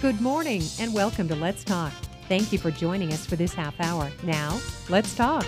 Good morning and welcome to Let's Talk. Thank you for joining us for this half hour. Now, let's talk.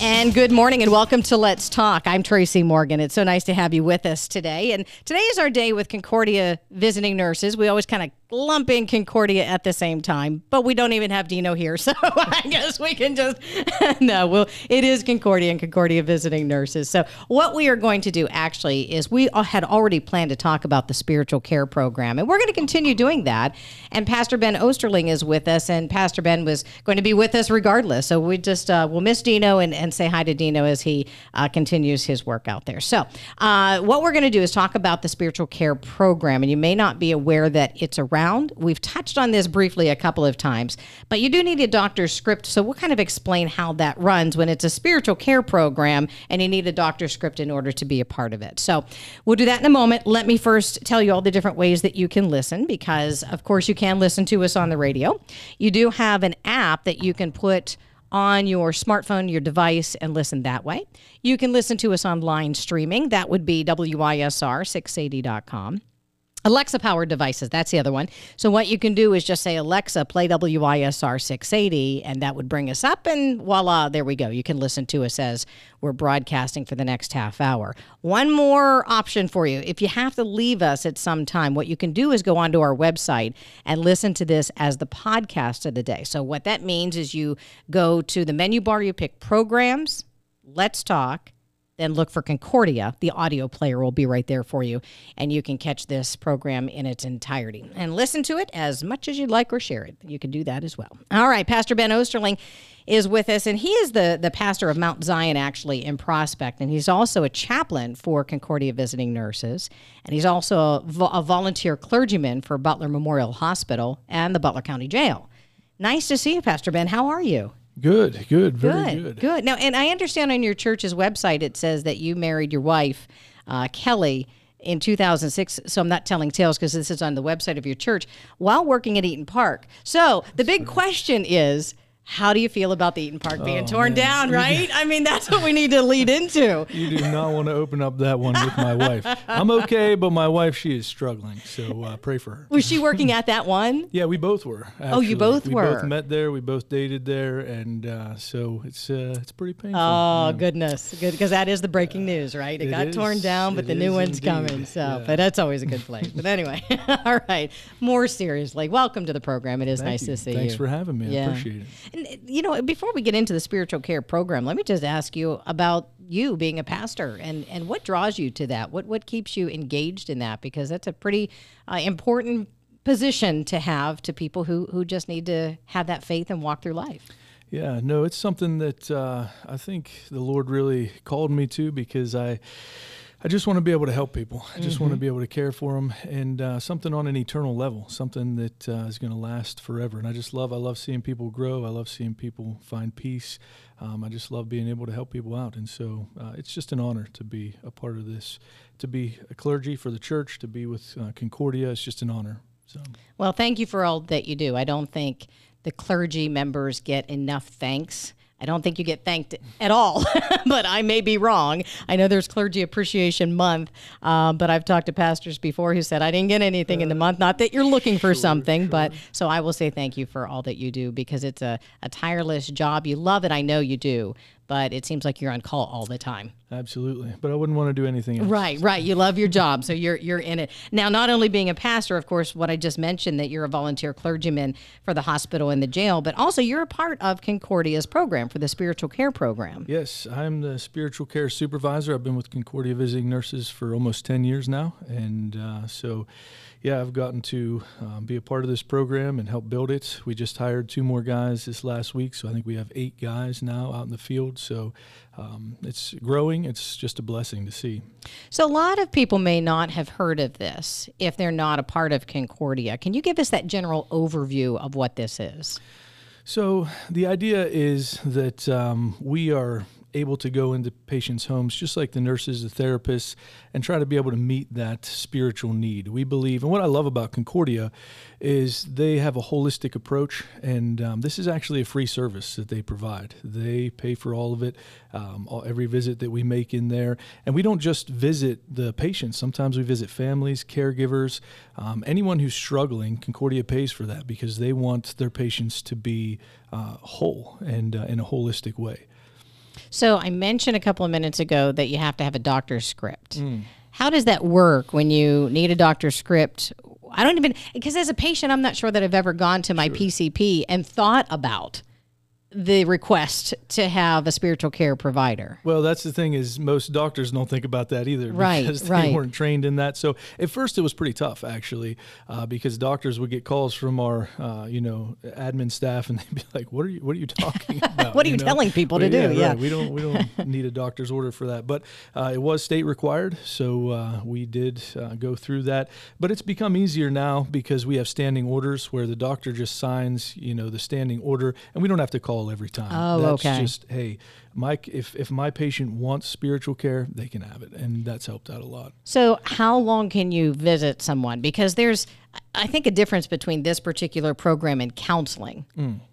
And good morning and welcome to Let's Talk. I'm Tracy Morgan. It's so nice to have you with us today. And today is our day with Concordia visiting nurses. We always kind of lump in Concordia at the same time, but we don't even have Dino here, so I guess we can just no. Well, it is Concordia and Concordia visiting nurses. So what we are going to do actually is we had already planned to talk about the spiritual care program, and we're going to continue doing that. And Pastor Ben Osterling is with us, and Pastor Ben was going to be with us regardless. So we just uh, we'll miss Dino and, and say hi to Dino as he uh, continues his work out there. So uh, what we're going to do is talk about the spiritual care program, and you may not be aware that it's around around. We've touched on this briefly a couple of times, but you do need a doctor's script. So we'll kind of explain how that runs when it's a spiritual care program and you need a doctor's script in order to be a part of it. So we'll do that in a moment. Let me first tell you all the different ways that you can listen because, of course, you can listen to us on the radio. You do have an app that you can put on your smartphone, your device, and listen that way. You can listen to us online streaming. That would be WISR680.com. Alexa powered devices. That's the other one. So what you can do is just say Alexa, play WISR 680, and that would bring us up, and voila, there we go. You can listen to us as we're broadcasting for the next half hour. One more option for you: if you have to leave us at some time, what you can do is go onto our website and listen to this as the podcast of the day. So what that means is you go to the menu bar, you pick programs, Let's Talk then look for Concordia. The audio player will be right there for you, and you can catch this program in its entirety and listen to it as much as you'd like or share it. You can do that as well. All right, Pastor Ben Osterling is with us, and he is the, the pastor of Mount Zion, actually, in Prospect, and he's also a chaplain for Concordia Visiting Nurses, and he's also a, a volunteer clergyman for Butler Memorial Hospital and the Butler County Jail. Nice to see you, Pastor Ben. How are you? Good, good, very good, good. Good. Now, and I understand on your church's website it says that you married your wife, uh, Kelly, in 2006. So I'm not telling tales because this is on the website of your church while working at Eat'n Park. So the big question is how do you feel about the Eat'n Park being oh, torn man. down, right? I mean, that's what we need to lead into. You do not want to open up that one with my wife. I'm okay, but my wife, she is struggling. So uh, pray for her. Was she working at that one? yeah, we both were. Actually. Oh, you both we were? We both met there. We both dated there. And uh, so it's uh, it's pretty painful. Oh, yeah. goodness. Good. Because that is the breaking news, right? It, it got is, torn down, but the new one's indeed. coming. So, yeah. but that's always a good place. but anyway, all right. More seriously, welcome to the program. It is Thank nice you. to see Thanks you. Thanks for having me. Yeah. I appreciate it. And, you know, before we get into the spiritual care program, let me just ask you about you being a pastor and, and what draws you to that? What, what keeps you engaged in that? Because that's a pretty uh, important position to have to people who, who just need to have that faith and walk through life. Yeah, no, it's something that uh, I think the Lord really called me to because I I just want to be able to help people. I just mm-hmm. want to be able to care for them, and uh, something on an eternal level, something that uh, is going to last forever. And I just love, I love seeing people grow. I love seeing people find peace. Um, I just love being able to help people out, and so uh, it's just an honor to be a part of this, to be a clergy for the church, to be with uh, Concordia. It's just an honor. So. Well, thank you for all that you do. I don't think the clergy members get enough thanks I don't think you get thanked at all, but I may be wrong. I know there's Clergy Appreciation Month, um, but I've talked to pastors before who said I didn't get anything in the month. Not that you're looking for sure, something, sure. but so I will say thank you for all that you do because it's a, a tireless job. You love it, I know you do, but it seems like you're on call all the time. Absolutely, but I wouldn't want to do anything else. Right, right. You love your job, so you're you're in it now. Not only being a pastor, of course, what I just mentioned that you're a volunteer clergyman for the hospital and the jail, but also you're a part of Concordia's program for the spiritual care program. Yes, I'm the spiritual care supervisor. I've been with Concordia visiting nurses for almost ten years now, and uh, so yeah, I've gotten to um, be a part of this program and help build it. We just hired two more guys this last week, so I think we have eight guys now out in the field. So um, it's growing. It's just a blessing to see. So, a lot of people may not have heard of this if they're not a part of Concordia. Can you give us that general overview of what this is? So, the idea is that um, we are able to go into patients' homes, just like the nurses, the therapists, and try to be able to meet that spiritual need. We believe, and what I love about Concordia is they have a holistic approach, and um, this is actually a free service that they provide. They pay for all of it, um, all, every visit that we make in there, and we don't just visit the patients. Sometimes we visit families, caregivers, um, anyone who's struggling. Concordia pays for that because they want their patients to be uh, whole and uh, in a holistic way. So I mentioned a couple of minutes ago that you have to have a doctor's script. Mm. How does that work when you need a doctor's script? I don't even because as a patient, I'm not sure that I've ever gone to my PCP and thought about the request to have a spiritual care provider. Well, that's the thing is most doctors don't think about that either Right, because they right. weren't trained in that. So at first it was pretty tough actually uh, because doctors would get calls from our uh, you know admin staff and they'd be like, "What are you What are you talking about? What are you know? telling people to Well, do? Yeah. right. we don't we don't need a doctor's order for that. But uh, it was state required, so uh, we did uh, go through that. But it's become easier now because we have standing orders where the doctor just signs you know the standing order and we don't have to call every time. Oh, That's okay. just hey, Mike, if if my patient wants spiritual care, they can have it, and that's helped out a lot. So, how long can you visit someone? Because there's, I think, a difference between this particular program and counseling.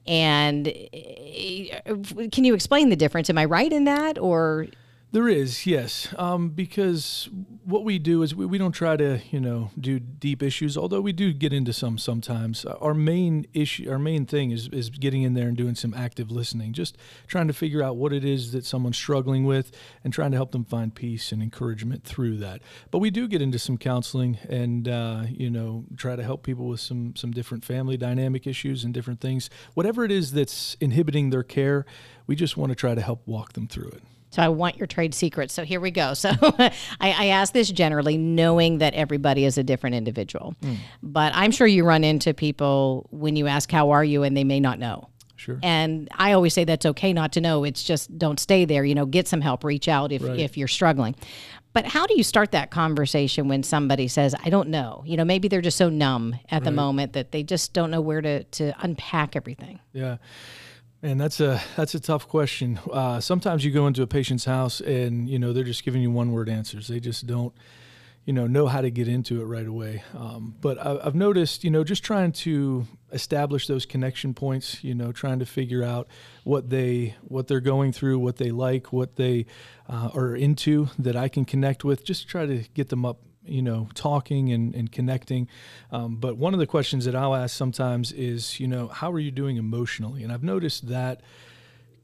And uh, can you explain the difference? Am I right in that, or There is, yes, um, because what we do is we, we don't try to, you know, do deep issues. Although we do get into some sometimes. Our main issue, our main thing is is getting in there and doing some active listening, just trying to figure out what it is that someone's struggling with, and trying to help them find peace and encouragement through that. But we do get into some counseling, and uh, you know, try to help people with some some different family dynamic issues and different things. Whatever it is that's inhibiting their care, we just want to try to help walk them through it. So I want your trade secrets. So here we go. So I, I ask this generally, knowing that everybody is a different individual. Hmm. But I'm sure you run into people when you ask, How are you? and they may not know. Sure. And I always say that's okay not to know. It's just don't stay there. You know, get some help, reach out if, Right. if you're struggling. But how do you start that conversation when somebody says, I don't know? You know, maybe they're just so numb at the moment that they just don't know where to, to unpack everything. Yeah. And that's a that's a tough question. Uh, sometimes you go into a patient's house and you know they're just giving you one word answers. They just don't, you know, know how to get into it right away. Um, but I, I've noticed, you know, just trying to establish those connection points. You know, trying to figure out what they what they're going through, what they like, what they uh, are into that I can connect with. Just try to get them up you know, talking and, and connecting. Um, but one of the questions that I'll ask sometimes is, you know, how are you doing emotionally? And I've noticed that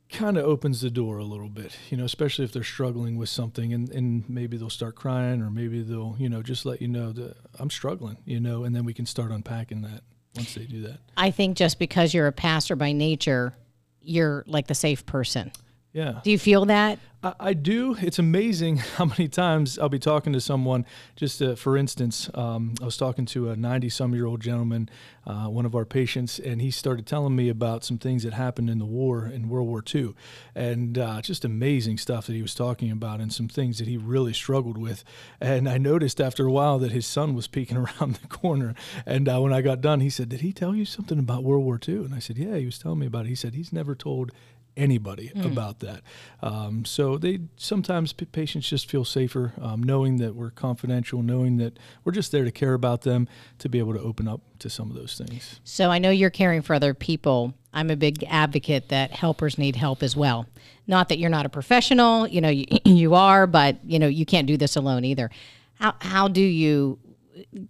kind of opens the door a little bit, you know, especially if they're struggling with something and, and maybe they'll start crying or maybe they'll, you know, just let you know that I'm struggling, you know, and then we can start unpacking that once they do that. I think just because you're a pastor by nature, you're like the safe person. Yeah. Do you feel that? I, I do. It's amazing how many times I'll be talking to someone. Just uh, for instance, um, I was talking to a 90 some year old gentleman, uh, one of our patients, and he started telling me about some things that happened in the war in World War II. And uh, just amazing stuff that he was talking about and some things that he really struggled with. And I noticed after a while that his son was peeking around the corner. And uh, when I got done, he said, Did he tell you something about World War II? And I said, Yeah, he was telling me about it. He said, He's never told anybody about that. Um, so they sometimes p- patients just feel safer um, knowing that we're confidential, knowing that we're just there to care about them, to be able to open up to some of those things. So I know you're caring for other people. I'm a big advocate that helpers need help as well. Not that you're not a professional, you know, you, you are, but you know, you can't do this alone either. How how do you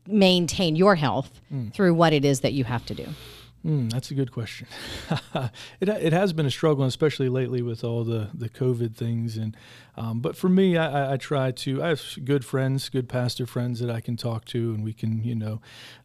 maintain your health through what it is that you have to do? Mm, that's a good question. it, it has been a struggle, especially lately with all the, the COVID things. And um, but for me, I, I- I try to. I have good friends, good pastor friends that I can talk to, and we can you know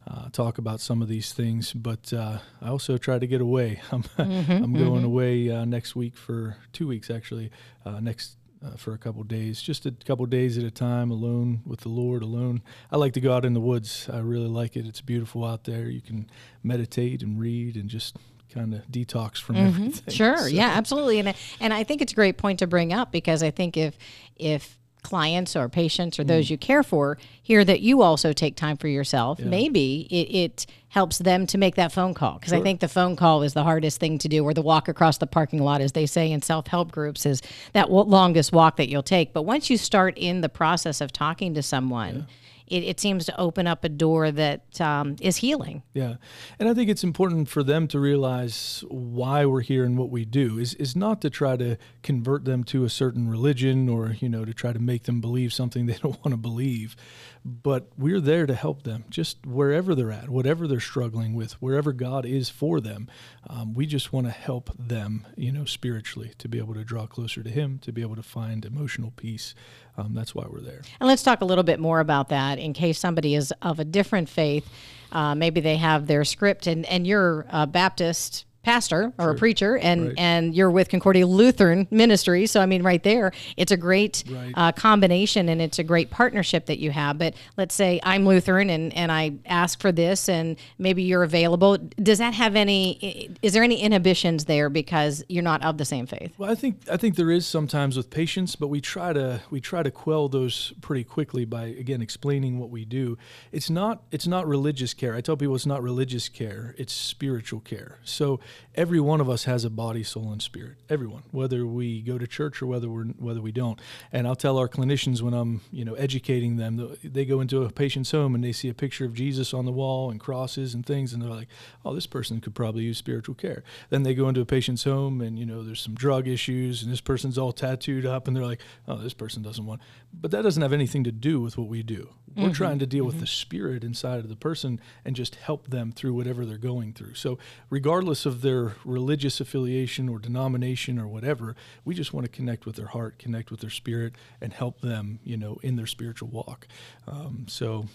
uh, talk about some of these things. But uh, I also try to get away. I'm I'm going away uh, next week for two weeks actually. Uh, next uh, for a couple days, just a couple days at a time, alone with the Lord, alone. I like to go out in the woods. I really like it. It's beautiful out there. You can meditate and read and just kind of detox from everything. Sure, So- yeah, absolutely, and I- and I think it's a great point to bring up because I think if if clients or patients or those mm. you care for hear that you also take time for yourself, maybe it, it helps them to make that phone call. Because I think the phone call is the hardest thing to do, or the walk across the parking lot, as they say in self help groups, is that longest walk that you'll take. But once you start in the process of talking to someone, it, it seems to open up a door that um, is healing. Yeah. And I think it's important for them to realize why we're here and what we do is, is not to try to convert them to a certain religion or, you know, to try to make them believe something they don't want to believe. But we're there to help them just wherever they're at, whatever they're struggling with, wherever God is for them. Um, we just want to help them, you know, spiritually to be able to draw closer to Him, to be able to find emotional peace. Um, that's why we're there. And let's talk a little bit more about that in case somebody is of a different faith. Uh, maybe they have their script, and, and you're a Baptist pastor or a preacher, and, Right. and you're with Concordia Lutheran Ministry. So, I mean, right there, it's a great Right. uh, combination and it's a great partnership that you have. But let's say I'm Lutheran and, and I ask for this, and maybe you're available. Does that have any, is there any inhibitions there because you're not of the same faith? Well, I think I think there is sometimes with patients, but we try to we try to quell those pretty quickly by again explaining what we do. It's not it's not religious care. I tell people it's not religious care. It's spiritual care. So every one of us has a body, soul, and spirit. Everyone, whether we go to church or whether we're whether we don't. And I'll tell our clinicians when I'm you know educating them, they go into a patient's home and they see a picture of Jesus on the wall and crosses and things, and they're like, oh, this person could probably use spiritual care. Then they go into a patient's home and you know there's some drug issues and this person's all tattooed up and they're like, oh, this person doesn't want. But that doesn't have anything to do with what we do. We're mm-hmm. trying to deal with mm-hmm. the spirit inside of the person and just help them through whatever they're going through. So regardless of their religious affiliation or denomination or whatever, we just want to connect with their heart, connect with their spirit, and help them, you know, in their spiritual walk. Um, so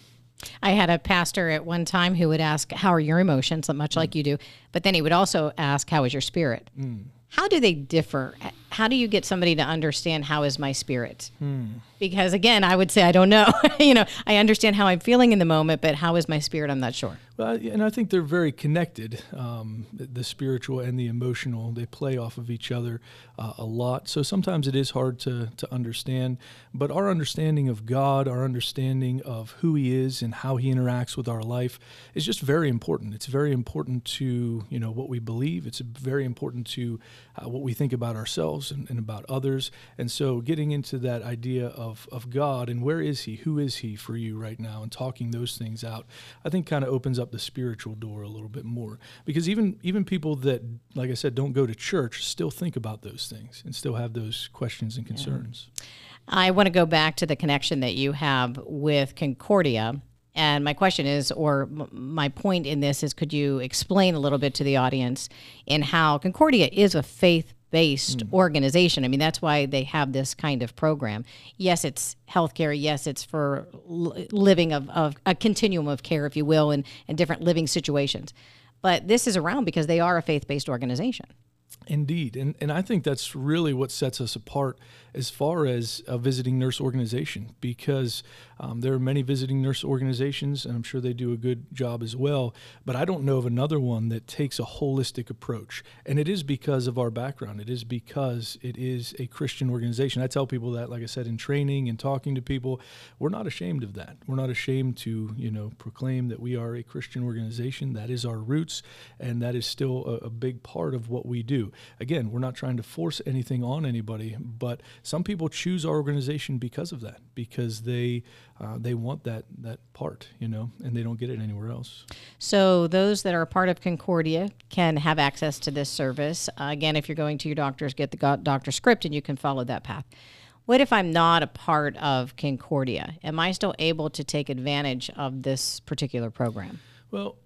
I had a pastor at one time who would ask, How are your emotions? much like mm. you do. But then he would also ask, How is your spirit? Mm. How do they differ? How do you get somebody to understand how is my spirit? Hmm. Because again, I would say I don't know. you know, I understand how I'm feeling in the moment, but how is my spirit? I'm not sure. Well, and I think they're very connected. Um, the, spiritual and the emotional, they play off of each other uh, a lot. So sometimes it is hard to, to understand. But our understanding of God, our understanding of who He is and how He interacts with our life is just very important. It's very important to you know what we believe. It's very important to uh, what we think about ourselves and, and about others. And so getting into that idea of, of God and where is He, who is He for you right now, and talking those things out, I think kind of opens up the spiritual door a little bit more. Because even even people that, like I said, don't go to church still think about those things and still have those questions and concerns. I want to go back to the connection that you have with Concordia. And my question is, or my point in this is, could you explain a little bit to the audience in how Concordia is a faith based mm. organization? I mean, that's why they have this kind of program. Yes, it's healthcare. Yes, it's for living of, of a continuum of care, if you will, and, and different living situations. But this is around because they are a faith based organization. Indeed, and and I think that's really what sets us apart as far as a visiting nurse organization because um, there are many visiting nurse organizations, and I'm sure they do a good job as well. But I don't know of another one that takes a holistic approach, and it is because of our background. It is because it is a Christian organization. I tell people that, like I said, in training and talking to people, we're not ashamed of that. We're not ashamed to you know proclaim that we are a Christian organization. That is our roots, and that is still a, a big part of what we do. Again, we're not trying to force anything on anybody, but some people choose our organization because of that, because they uh, they want that that part, you know, and they don't get it anywhere else. So those that are a part of Concordia can have access to this service. Uh, again, if you're going to your doctors, get the doctor script, and you can follow that path. What if I'm not a part of Concordia? Am I still able to take advantage of this particular program? Well,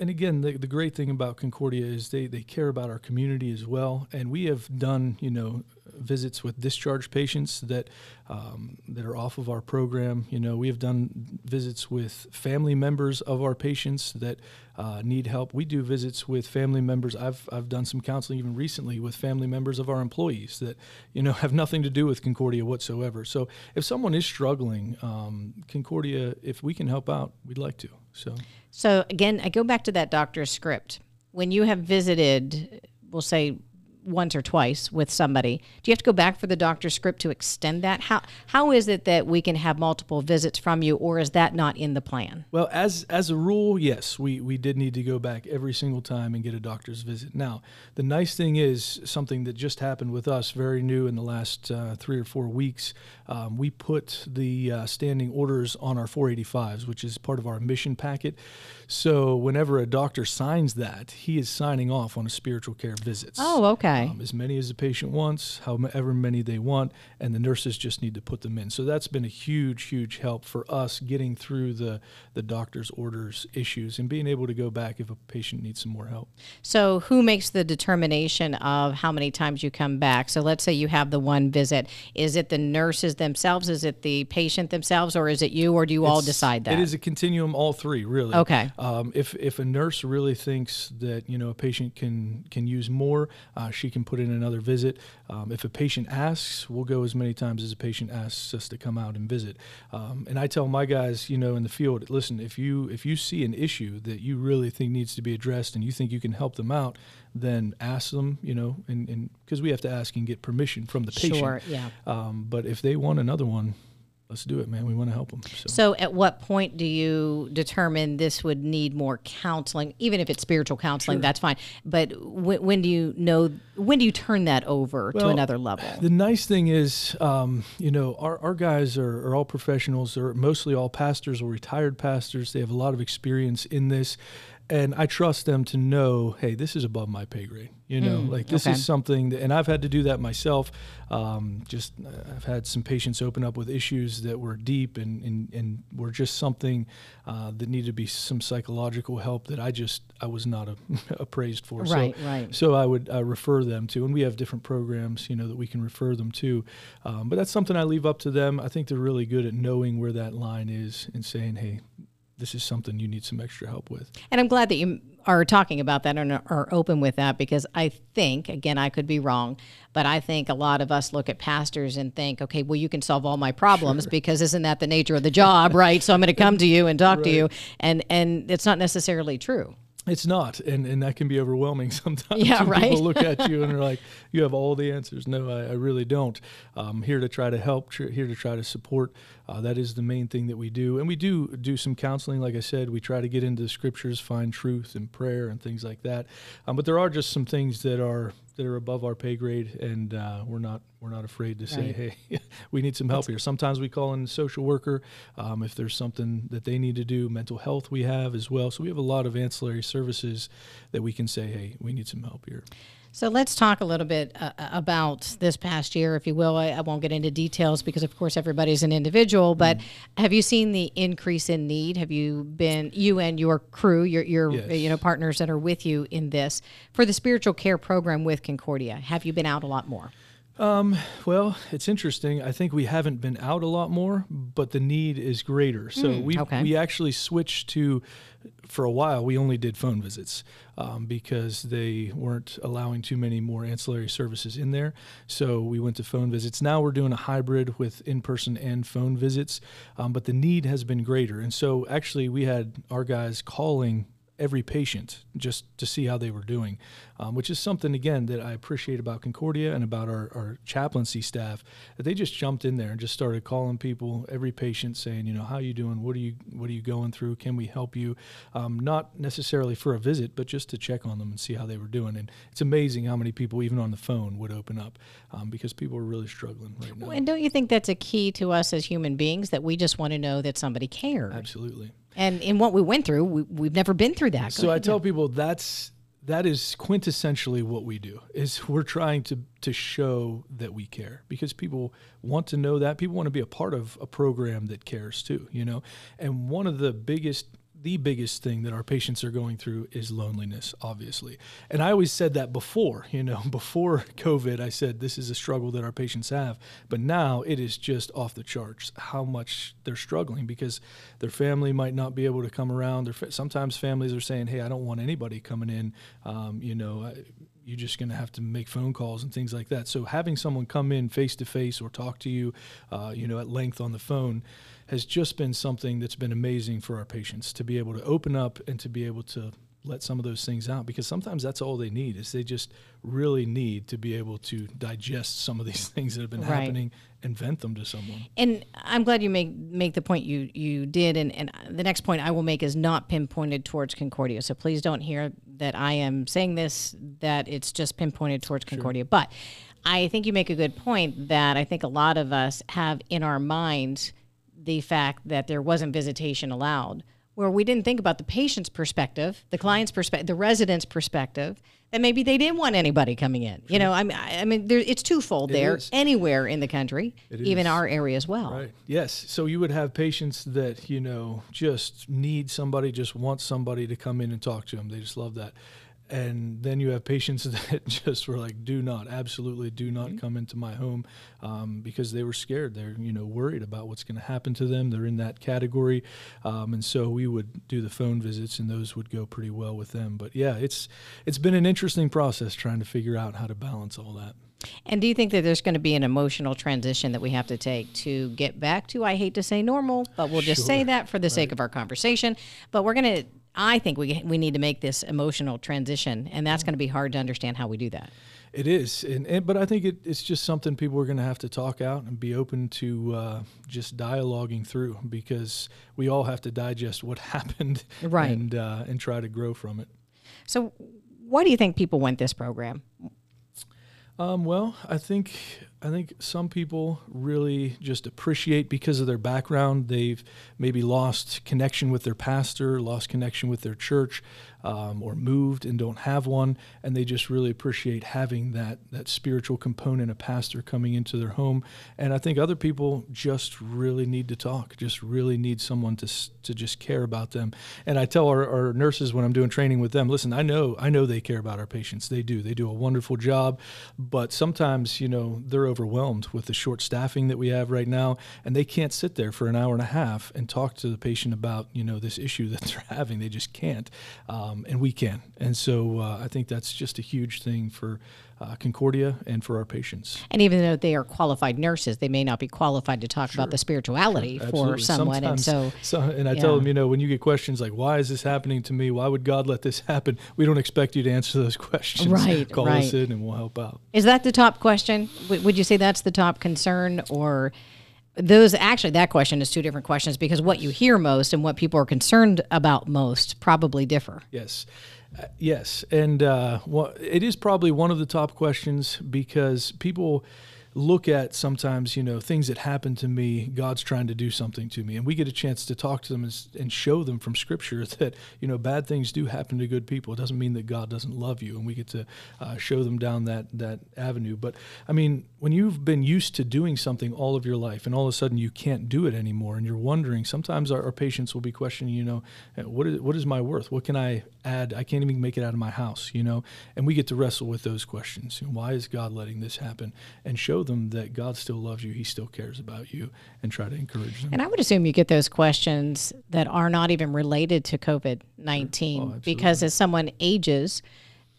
and again, the, the great thing about Concordia is they, they care about our community as well. And we have done, you know, visits with discharged patients that um, that are off of our program. You know, we have done visits with family members of our patients that uh, need help. We do visits with family members. I've I've done some counseling even recently with family members of our employees that you know have nothing to do with Concordia whatsoever. So if someone is struggling, um, Concordia, if we can help out, we'd like to. So. So again, I go back to that doctor's script. When you have visited, we'll say once or twice with somebody, do you have to go back for the doctor's script to extend that? How how is it that we can have multiple visits from you, or is that not in the plan? Well, as as a rule, yes, we we did need to go back every single time and get a doctor's visit. Now, the nice thing is something that just happened with us, very new in the last uh, three or four weeks. Um, we put the uh, standing orders on our 485s, which is part of our mission packet. So whenever a doctor signs that, he is signing off on a spiritual care visits. Oh, okay. Um, as many as the patient wants, however many they want, and the nurses just need to put them in. So that's been a huge, huge help for us getting through the the doctor's orders issues and being able to go back if a patient needs some more help. So, who makes the determination of how many times you come back? So, let's say you have the one visit. Is it the nurses themselves? Is it the patient themselves? Or is it you? Or do you all decide that? It is a continuum, all three, really. Okay. Um, if if a nurse really thinks that you know a patient can can use more, uh, she can put in another visit. Um, if a patient asks, we'll go as many times as a patient asks us to come out and visit. Um, and I tell my guys, you know, in the field, listen, if you if you see an issue that you really think needs to be addressed and you think you can help them out, then ask them, you know, and because we have to ask and get permission from the patient. Sure, yeah. Um, but if they want another one, let's do it, man. We want to help them. So. So, at what point do you determine this would need more counseling? Even if it's spiritual counseling, that's fine. But when, when do you know? When do you turn that over to another level? The nice thing is, um, you know, our, our guys are, are all professionals. They're mostly all pastors or retired pastors. They have a lot of experience in this. And I trust them to know, hey, this is above my pay grade. You know, like this okay. is something that, and I've had to do that myself. Um, just, uh, I've had some patients open up with issues that were deep and, and, and were just something uh, that needed to be some psychological help that I just, I was not a, appraised for. Right, so, right. so I would uh, refer them to, and we have different programs, you know, that we can refer them to. Um, but that's something I leave up to them. I think they're really good at knowing where that line is and saying, "Hey, this is something you need some extra help with." And I'm glad that you are talking about that and are open with that because I think, again, I could be wrong, but I think a lot of us look at pastors and think, okay, well, you can solve all my problems because isn't that the nature of the job, right? So I'm going to come to you and talk to you, and and it's not necessarily true. It's not, and, and that can be overwhelming sometimes. Yeah, right. People look at you and they're like, "You have all the answers." No, I, I really don't. I'm here to try to help, tr- here to try to support. Uh, that is the main thing that we do, and we do do some counseling. Like I said, we try to get into the scriptures, find truth and prayer and things like that. Um, but there are just some things that are that are above our pay grade, and uh, we're not we're not afraid to say, Right. "Hey, we need some help here." Sometimes we call in a social worker um, if there's something that they need to do. Mental health we have as well, so we have a lot of ancillary services that we can say, "Hey, we need some help here." So let's talk a little bit uh, about this past year, if you will. I, I won't get into details because, of course, everybody's an individual. But have you seen the increase in need? Have you been you and your crew, your your Yes. you know partners that are with you in this for the spiritual care program with Concordia? Have you been out a lot more? Well, it's interesting. I think we haven't been out a lot more, but the need is greater. So we okay. we actually switched to, for a while, we only did phone visits um, because they weren't allowing too many more ancillary services in there. So we went to phone visits. Now we're doing a hybrid with in person and phone visits, um, but the need has been greater. And so actually, we had our guys calling every patient just to see how they were doing, um, which is something again that I appreciate about Concordia and about our, our chaplaincy staff. That they just jumped in there and just started calling people, every patient, saying, you know, how you doing? What are you What are you going through? Can we help you? Um, not necessarily for a visit, but just to check on them and see how they were doing. And it's amazing how many people, even on the phone, would open up um, because people are really struggling right now. And don't you think that's a key to us as human beings that we just want to know that somebody cares? Absolutely. And in what we went through, we, we've never been through that. So I tell people that's that is quintessentially what we do is we're trying to to show that we care because people want to know that. People want to be a part of a program that cares too you know? And one of the biggest the biggest thing that our patients are going through is loneliness obviously. And i always said that before you know before covid i said this is a struggle that our patients have but now it is just off the charts how much they're struggling because their family might not be able to come around. Sometimes families are saying hey i don't want anybody coming in. Um, you know I, you're just going to have to make phone calls and things like that. So having someone come in face to face or talk to you, uh, you know, at length on the phone, has just been something that's been amazing for our patients to be able to open up and to be able to let some of those things out because sometimes that's all they need is they just really need to be able to digest some of these things that have been Right. happening and vent them to someone. And I'm glad you make make the point you you did. And, and the next point I will make is not pinpointed towards Concordia. So please don't hear that I am saying this that it's just pinpointed towards Concordia. But I think you make a good point that I think a lot of us have in our minds the fact that there wasn't visitation allowed. Where we didn't think about the patient's perspective, the client's perspective, the resident's perspective, that maybe they didn't want anybody coming in. You know, I mean, I mean, there, it's twofold there. is. Anywhere in the country, even is. our area as well. Right. Yes. So you would have patients that, you know, just need somebody, just want somebody to come in and talk to them. They just love that. And then you have patients that just were like, do not, absolutely do not come into my home um, because they were scared. They're, you know, worried about what's going to happen to them. They're in that category. Um, and so we would do the phone visits and those would go pretty well with them. But yeah, it's, it's been an interesting process trying to figure out how to balance all that. And do you think that there's going to be an emotional transition that we have to take to get back to, I hate to say normal, but we'll just say that for the sake of our conversation. But we're going to, I think we, we need to make this emotional transition, and that's going to be hard to understand how we do that. It is, and, and but I think it, it's just something people are going to have to talk out and be open to uh, just dialoguing through because we all have to digest what happened, Right. And uh, and try to grow from it. So, why do you think people went this program? Um, well, I think I think some people really just appreciate because of their background. They've maybe lost connection with their pastor, lost connection with their church, um, or moved and don't have one, and they just really appreciate having that that spiritual component, a pastor coming into their home. And I think other people just really need to talk, just really need someone to to just care about them. And I tell our, our nurses when I'm doing training with them, listen, I know I know they care about our patients. They do. They do a wonderful job, but sometimes you know they're overwhelmed with the short staffing that we have right now, and they can't sit there for an hour and a half and talk to the patient about you know this issue that they're having. They just can't, um, and we can. And so uh, I think that's just a huge thing for uh, Concordia and for our patients. And even though they are qualified nurses, they may not be qualified to talk about the spirituality for Absolutely. someone. and so, so, and I yeah. tell them, you know, when you get questions like, "Why is this happening to me? Why would God let this happen?" We don't expect you to answer those questions. Right, Call right. us in, and we'll help out. Is that the top question? Would you say that's the top concern, or those? Actually, that question is two different questions because what you hear most and what people are concerned about most probably differ. Yes. Yes. And uh, well, it is probably one of the top questions because people look at sometimes, you know, things that happen to me, God's trying to do something to me. And we get a chance to talk to them and, and show them from Scripture that, you know, bad things do happen to good people. It doesn't mean that God doesn't love you. And we get to uh, show them down that, that avenue. But I mean, when you've been used to doing something all of your life and all of a sudden you can't do it anymore and you're wondering, sometimes our, our patients will be questioning, you know, "Uh, what is, what is my worth? What can I add? I can't even make it out of my house, you know? And we get to wrestle with those questions. Why is God letting this happen? And show them that God still loves you. He still cares about you and try to encourage them. And I would assume you get those questions that are not even related to COVID 19 because as someone ages,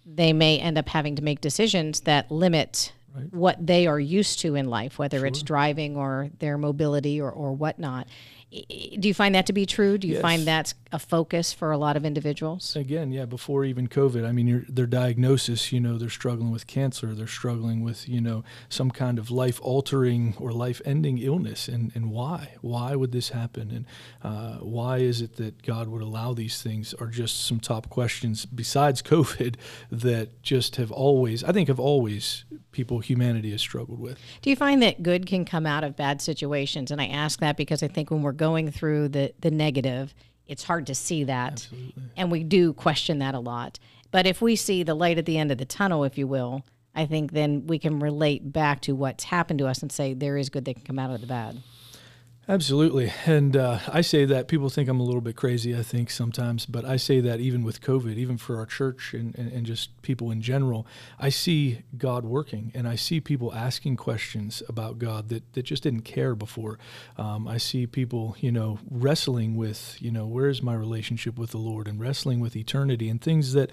they may end up having to make decisions that limit what they are used to in life, whether it's driving or their mobility or, or whatnot. Do you find that to be true? Do you Yes. find that's a focus for a lot of individuals? Again, yeah, before even COVID, I mean, your, their diagnosis, you know, they're struggling with cancer, they're struggling with, you know, some kind of life altering or life ending illness. And, and why? Why would this happen? And uh, why is it that God would allow these things are just some top questions besides COVID that just have always, I think, have always people, humanity has struggled with. Do you find that good can come out of bad situations? And I ask that because I think when we're going through the the negative, it's hard to see that, and we do question that a lot. But if we see the light at the end of the tunnel, if you will, I think then we can relate back to what's happened to us and say there is good that can come out of the bad. Absolutely. And uh, I say that people think I'm a little bit crazy, I think sometimes, but I say that even with COVID, even for our church and, and, and just people in general, I see God working and I see people asking questions about God that, that just didn't care before. Um, I see people, you know, wrestling with, you know, where is my relationship with the Lord and wrestling with eternity and things that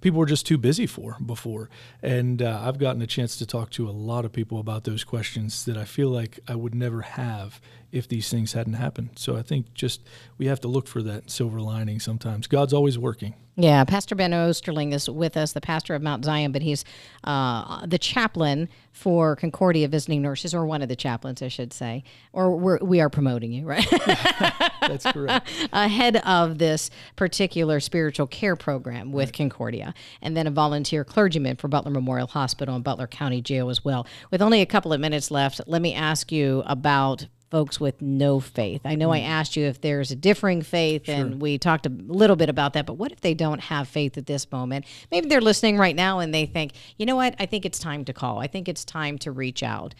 people were just too busy for before. And uh, I've gotten a chance to talk to a lot of people about those questions that I feel like I would never have if these things hadn't happened. So I think just we have to look for that silver lining sometimes. God's always working. Yeah, Pastor Ben Osterling is with us, the pastor of Mount Zion, but he's uh, the chaplain for Concordia Visiting Nurses, or one of the chaplains, I should say. Or we're, we are promoting you, right? That's correct. Ahead of this particular spiritual care program with right. Concordia, and then a volunteer clergyman for Butler Memorial Hospital and Butler County Jail as well. With only a couple of minutes left, let me ask you about folks with no faith. I know mm. I asked you if there's a differing faith, sure. and we talked a little bit about that, but what if they don't have faith at this moment? Maybe they're listening right now and they think, you know what, I think it's time to call. I think it's time to reach out.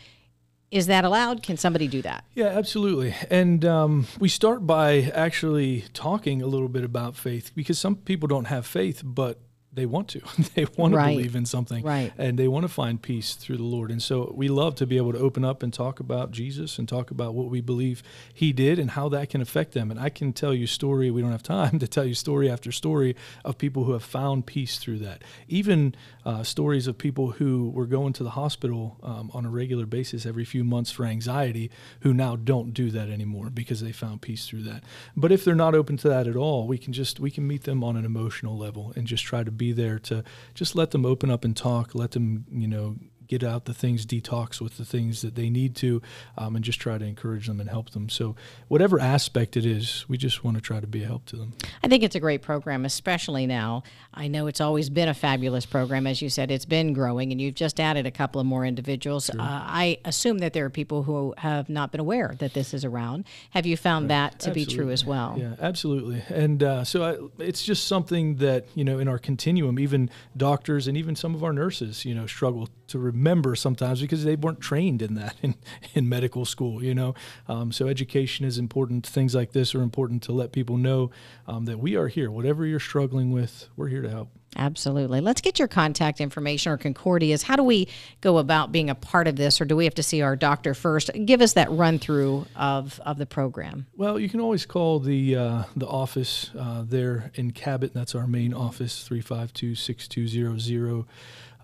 Is that allowed? Can somebody do that? Yeah, absolutely. And um, we start by actually talking a little bit about faith because some people don't have faith, but they want to. they want right. to believe in something. Right. And they want to find peace through the Lord. And so we love to be able to open up and talk about Jesus and talk about what we believe he did and how that can affect them. And I can tell you story, we don't have time to tell you story after story of people who have found peace through that. Even uh, stories of people who were going to the hospital um, on a regular basis every few months for anxiety who now don't do that anymore because they found peace through that. But if they're not open to that at all, we can just we can meet them on an emotional level and just try to be there to just let them open up and talk, let them, you know, get out the things, detox with the things that they need to, um, and just try to encourage them and help them. So, whatever aspect it is, we just want to try to be a help to them. I think it's a great program, especially now. I know it's always been a fabulous program. As you said, it's been growing, and you've just added a couple of more individuals. Sure. Uh, I assume that there are people who have not been aware that this is around. Have you found right. that to absolutely. be true as well? Yeah, absolutely. And uh, so I, it's just something that, you know, in our continuum, even doctors and even some of our nurses, you know, struggle to remember sometimes because they weren't trained in that in, in medical school, you know. Um, so education is important. Things like this are important to let people know um, that we are here. Whatever you're struggling with, we're here to help. Absolutely. Let's get your contact information or Concordia's. How do we go about being a part of this, or do we have to see our doctor first? Give us that run through of, of the program. Well, you can always call the uh, the office uh, there in Cabot. That's our main office, 352 6200.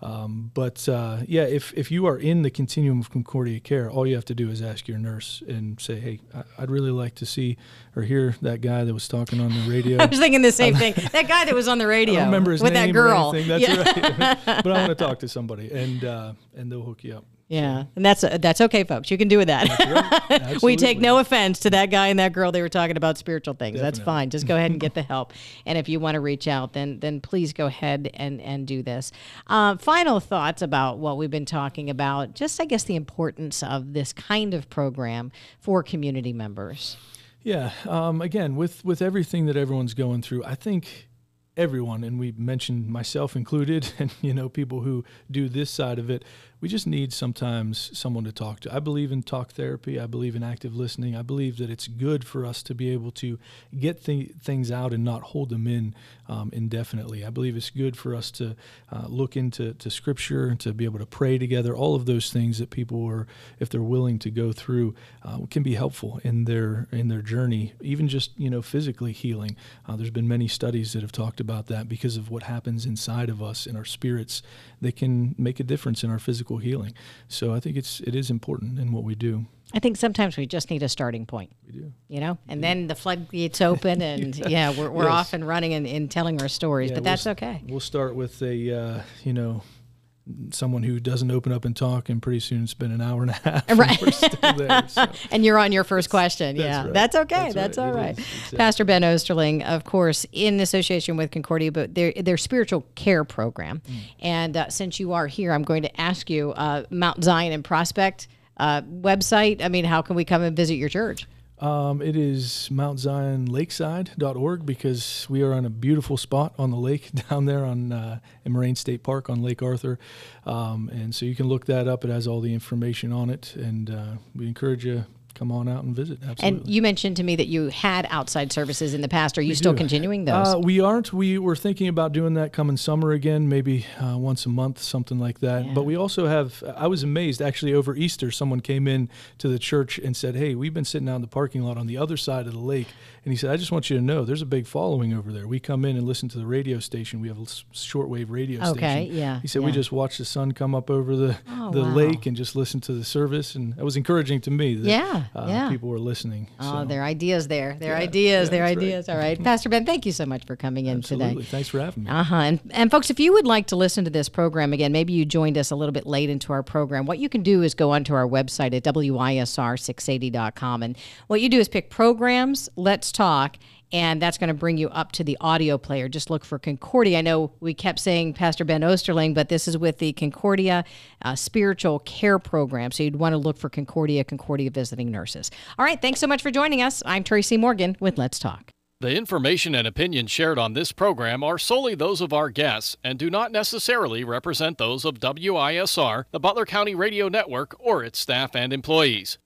Um, but uh, yeah, if, if you are in the continuum of Concordia care, all you have to do is ask your nurse and say, "Hey, I'd really like to see or hear that guy that was talking on the radio." I was thinking the same thing. That guy that was on the radio. I remember his with name that girl. That's yeah. right. but I want to talk to somebody, and uh, and they'll hook you up. Yeah, and that's that's okay, folks. You can do with that. Right. we take no offense to that guy and that girl. They were talking about spiritual things. Definitely. That's fine. Just go ahead and get the help. And if you want to reach out, then then please go ahead and and do this. Uh, final thoughts about what we've been talking about. Just I guess the importance of this kind of program for community members. Yeah. Um, again, with with everything that everyone's going through, I think everyone, and we mentioned myself included, and you know people who do this side of it we just need sometimes someone to talk to. I believe in talk therapy. I believe in active listening. I believe that it's good for us to be able to get th- things out and not hold them in um, indefinitely. I believe it's good for us to uh, look into to scripture, to be able to pray together. All of those things that people are, if they're willing to go through, uh, can be helpful in their in their journey. Even just you know physically healing. Uh, there's been many studies that have talked about that because of what happens inside of us in our spirits. They can make a difference in our physical physical healing. So I think it's it is important in what we do. I think sometimes we just need a starting point. We do. You know, and then the floodgates open, and yeah, yeah we're, we're yes. off and running and, and telling our stories. Yeah, but that's we'll, okay. We'll start with a uh, you know someone who doesn't open up and talk, and pretty soon it's been an hour and a half. Right. And, there, so. and you're on your first question. That's, yeah, right. that's okay. That's, that's right. all right. Exactly. Pastor Ben Osterling, of course, in association with Concordia, but their their spiritual care program. Mm. And uh, since you are here, I'm going to ask you uh, Mount Zion and Prospect uh, website. I mean, how can we come and visit your church? Um, it is mountzionlakeside.org because we are on a beautiful spot on the lake down there on uh, in Moraine State Park on Lake Arthur. Um, and so you can look that up. It has all the information on it. And uh, we encourage you come on out and visit. Absolutely. And you mentioned to me that you had outside services in the past. Are you we still do. continuing those? Uh, we aren't. We were thinking about doing that coming summer again, maybe uh, once a month, something like that. Yeah. But we also have. I was amazed actually over Easter. Someone came in to the church and said, "Hey, we've been sitting out in the parking lot on the other side of the lake, And he said, I just want you to know there's a big following over there. We come in and listen to the radio station. We have a shortwave radio Okay, station. yeah, He said, we just watch the sun come up over the, Oh, the wow. lake and just listen to the service. And that was encouraging to me that Yeah, uh, yeah. people were listening. Oh, So, their ideas there. Their Yeah, ideas, yeah, their that's right. ideas. All right. Pastor Ben, thank you so much for coming in absolutely. today. Thanks for having me. Uh huh. And, and folks, if you would like to listen to this program again, maybe you joined us a little bit late into our program. What you can do is go onto our website at wisr680.com. And what you do is pick programs, talk. And that's going to bring you up to the audio player. Just look for Concordia. I know we kept saying Pastor Ben Osterling, but this is with the Concordia uh, Spiritual Care Program. So you'd want to look for Concordia, Concordia Visiting Nurses. All right. Thanks so much for joining us. I'm Tracy Morgan with Let's Talk. The information and opinions shared on this program are solely those of our guests and do not necessarily represent those of WISR, the Butler County Radio Network, or its staff and employees.